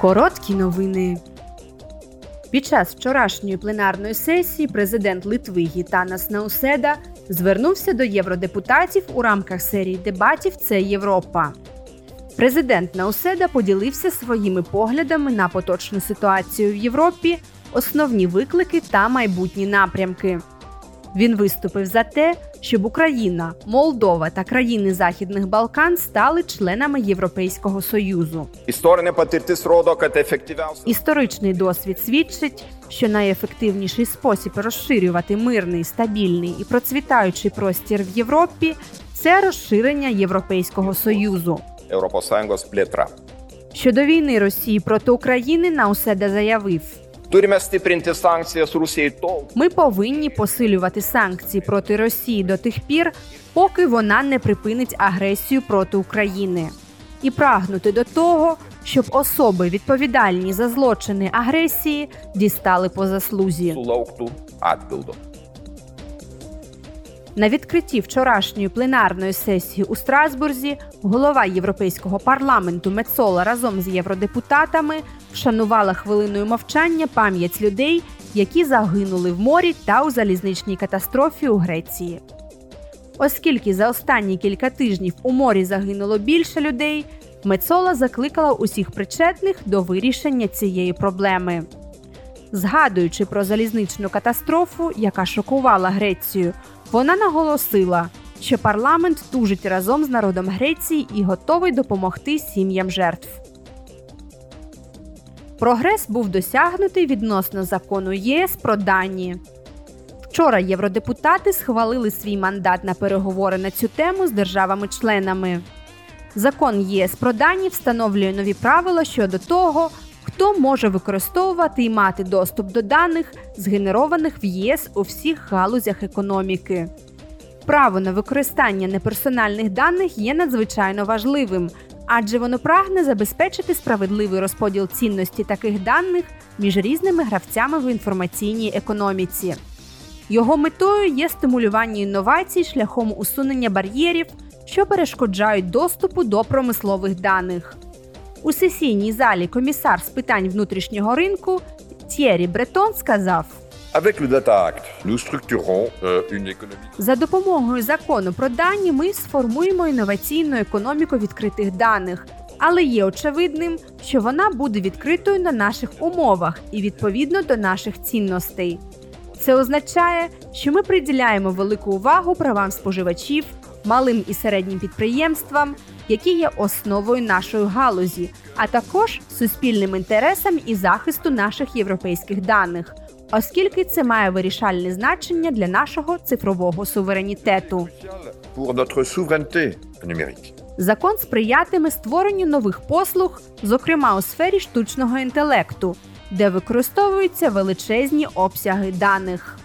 Короткі новини. Під час вчорашньої пленарної сесії президент Литви Гітанас Науседа звернувся до євродепутатів у рамках серії дебатів Це Європа. Президент Науседа поділився своїми поглядами на поточну ситуацію в Європі, основні виклики та майбутні напрямки. Він виступив за те, щоб Україна, Молдова та країни Західних Балкан стали членами Європейського Союзу. Історичний досвід свідчить, що найефективніший спосіб розширювати мирний, стабільний і процвітаючий простір в Європі це розширення Європейського Союзу. Щодо війни Росії проти України Науседа заявив: Turime stiprinti sankcijas Rusijai tol, ми повинні посилювати санкції проти Росії до тих пір, поки вона не припинить агресію проти України, і прагнути до того, щоб особи, відповідальні за злочини агресії, дістали по заслузі. sulauktų atpildo. На відкритті вчорашньої пленарної сесії у Страсбурзі голова Європейського парламенту Мецола разом з євродепутатами вшанувала хвилиною мовчання пам'ять людей, які загинули в морі та у залізничній катастрофі у Греції. Оскільки за останні кілька тижнів у морі загинуло більше людей, Мецола закликала усіх причетних до вирішення цієї проблеми. Згадуючи про залізничну катастрофу, яка шокувала Грецію, вона наголосила, що парламент тужить разом з народом Греції і готовий допомогти сім'ям жертв. Прогрес був досягнутий відносно закону ЄС про дані. Вчора євродепутати схвалили свій мандат на переговори на цю тему з державами-членами. Закон ЄС про дані встановлює нові правила щодо того, хто може використовувати і мати доступ до даних, згенерованих в ЄС у всіх галузях економіки. Право на використання неперсональних даних є надзвичайно важливим, адже воно прагне забезпечити справедливий розподіл цінності таких даних між різними гравцями в інформаційній економіці. Його метою є стимулювання інновацій шляхом усунення бар'єрів, що перешкоджають доступу до промислових даних. У сесійній залі комісар з питань внутрішнього ринку Т'єрі Бретон сказав: Avec le Data Act, nous structurons euh, une économie. за допомогою закону про дані ми сформуємо інноваційну економіку відкритих даних, але є очевидним, що вона буде відкритою на наших умовах і відповідно до наших цінностей. Це означає, що ми приділяємо велику увагу правам споживачів, малим і середнім підприємствам, які є основою нашої галузі, а також суспільним інтересам і захисту наших європейських даних, оскільки це має вирішальне значення для нашого цифрового суверенітету. Закон сприятиме створенню нових послуг, зокрема у сфері штучного інтелекту, де використовуються величезні обсяги даних.